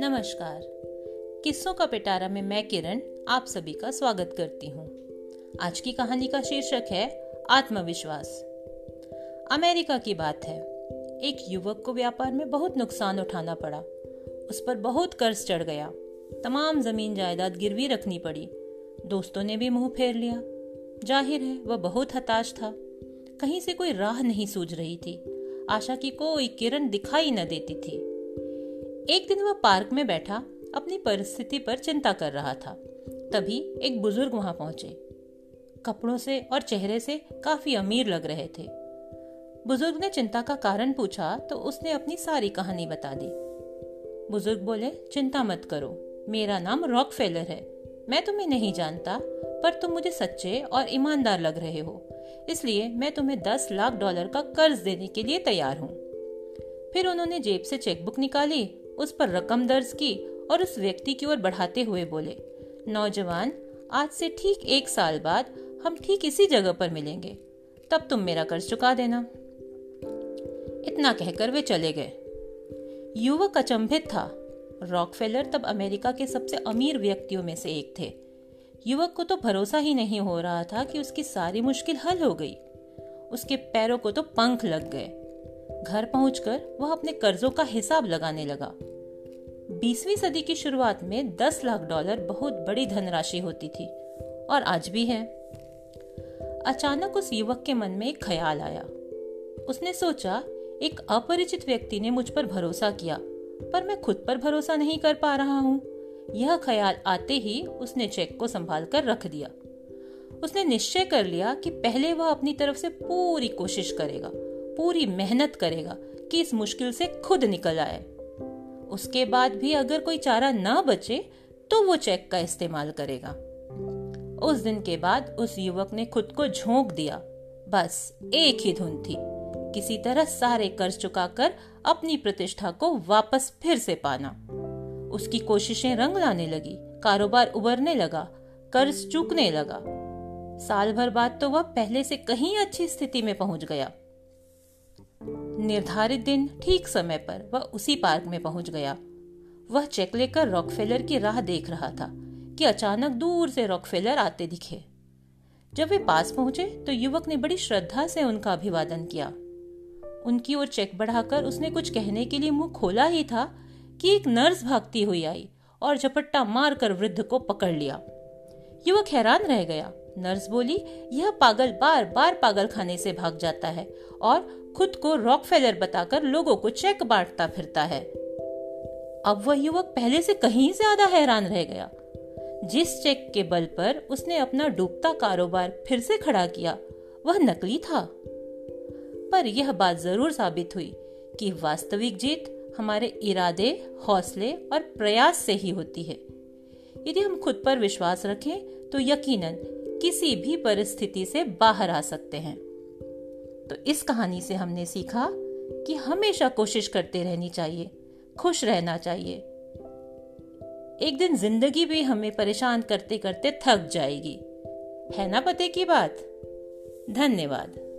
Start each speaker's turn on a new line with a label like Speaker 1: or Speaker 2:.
Speaker 1: नमस्कार। किस्सों का पिटारा में मैं किरण आप सभी का स्वागत करती हूँ। आज की कहानी का शीर्षक है आत्मविश्वास। अमेरिका की बात है। एक युवक को व्यापार में बहुत नुकसान उठाना पड़ा। उस पर बहुत कर्ज चढ़ गया। तमाम ज़मीन जायदाद गिरवी रखनी पड़ी। दोस्तों ने भी मुँह फेर लिया। ज़ाहिर है, वह बहुत हताश था। कहीं से कोई राह नहीं सूझ रही थी। आशा की कोई किरण दिखाई न देती थी। एक दिन वह पार्क में बैठा, अपनी परिस्थिति पर चिंता कर रहा था। तभी एक बुज़ुर्ग वहाँ पहुँचे। कपड़ों से और चेहरे से काफ़ी अमीर लग रहे थे। बुज़ुर्ग ने चिंता का कारण पूछा तो उसने अपनी सारी कहानी बता दी। बुज़ुर्ग बोले, चिंता मत करो, मेरा नाम रॉक है। मैं तुम्हें नहीं जानता पर तुम मुझे सच्चे और ईमानदार लग रहे हो। इसलिए मैं तुम्हें दस लाख डॉलर का कर्ज देने के लिए तैयार हूँ। फिर उन्होंने जेब से चेकबुक निकाली, उस पर रकम दर्ज की और उस व्यक्ति की ओर बढ़ाते हुए बोले, नौजवान, आज से ठीक एक साल बाद हम ठीक इसी जगह पर मिलेंगे। तब तुम मेरा कर्ज चुका देना। इतना कहकर वे चले गए। युवक अचंभित था। रॉकफेलर तब अमेरिका के सबसे अमीर व्यक्तियों में से एक थे। युवक को तो भरोसा ही नहीं हो रहा था कि उसकी सारी मुश्किल हल हो गई। उसके पैरों को तो पंख लग गए। घर पहुंचकर वह अपने कर्जों का हिसाब लगाने लगा। बीसवीं सदी की शुरुआत में दस लाख डॉलर बहुत बड़ी धनराशि होती थी और आज भी है। अचानक उस युवक के मन में एक ख्याल आया। उसने सोचा, एक अपरिचित व्यक्ति ने मुझ पर भरोसा किया, पर मैं खुद पर भरोसा नहीं कर पा रहा हूँ। यह ख्याल आते ही उसने चेक को संभाल कर रख दिया। उसने निश्चय कर लिया कि पहले वह अपनी तरफ़ से पूरी कोशिश करेगा, पूरी मेहनत करेगा कि इस मुश्किल से खुद निकल आए। उसके बाद भी अगर कोई चारा न बचे तो वो चेक का इस्तेमाल करेगा। उस दिन के बाद उस युवक ने खुद को झोंक दिया। बस एक ही धुन थी। किसी तरह सारे कर्ज चुकाकर अपनी प्रतिष्ठा को वापस फिर से पाना। उसकी कोशिशें रंग लाने लगी, कारोबार उबरने लगा, कर्ज चूकने लगा। साल भर बाद तो वह पहले से कहीं अच्छी स्थिति में पहुँच गया। निर्धारित दिन ठीक समय पर वह उसी पार्क में पहुँच गया। वह चेक लेकर रॉकफेलर की राह देख रहा था कि अचानक दूर से रॉकफेलर आते दिखे। जब वे पास पहुँचे तो युवक ने बड़ी श्रद्धा से उनका अभिवादन किया। उनकी ओर चेक बढ़ाकर उसने कुछ कहने के लिए मुँह खोला ही था कि एक नर्स भागती हुई आई और झपट्टा मारकर वृद्ध को पकड़ लिया। युवक हैरान रह गया। नर्स बोली, यह पागल बार बार पागल खाने से भाग जाता है और खुद को रॉकफेलर बताकर लोगों को चेक बांटता फिरता है। अब वह युवक पहले से कहीं ज़्यादा हैरान रह गया। जिस चेक के बल पर उसने अपना डूबता कारोबार फिर से खड़ा किया, वह नकली था। पर यह बात ज़रूर साबित हुई कि वास्तविक जीत हमारे इरादे, हौसले और प्रयास से ही होती है। यदि हम खुद पर विश्वास रखें तो यकीनन किसी भी परिस्थिति से बाहर आ सकते हैं। तो इस कहानी से हमने सीखा कि हमेशा कोशिश करते रहनी चाहिए, खुश रहना चाहिए। एक दिन ज़िंदगी भी हमें परेशान करते करते थक जाएगी। है ना पते की बात? धन्यवाद।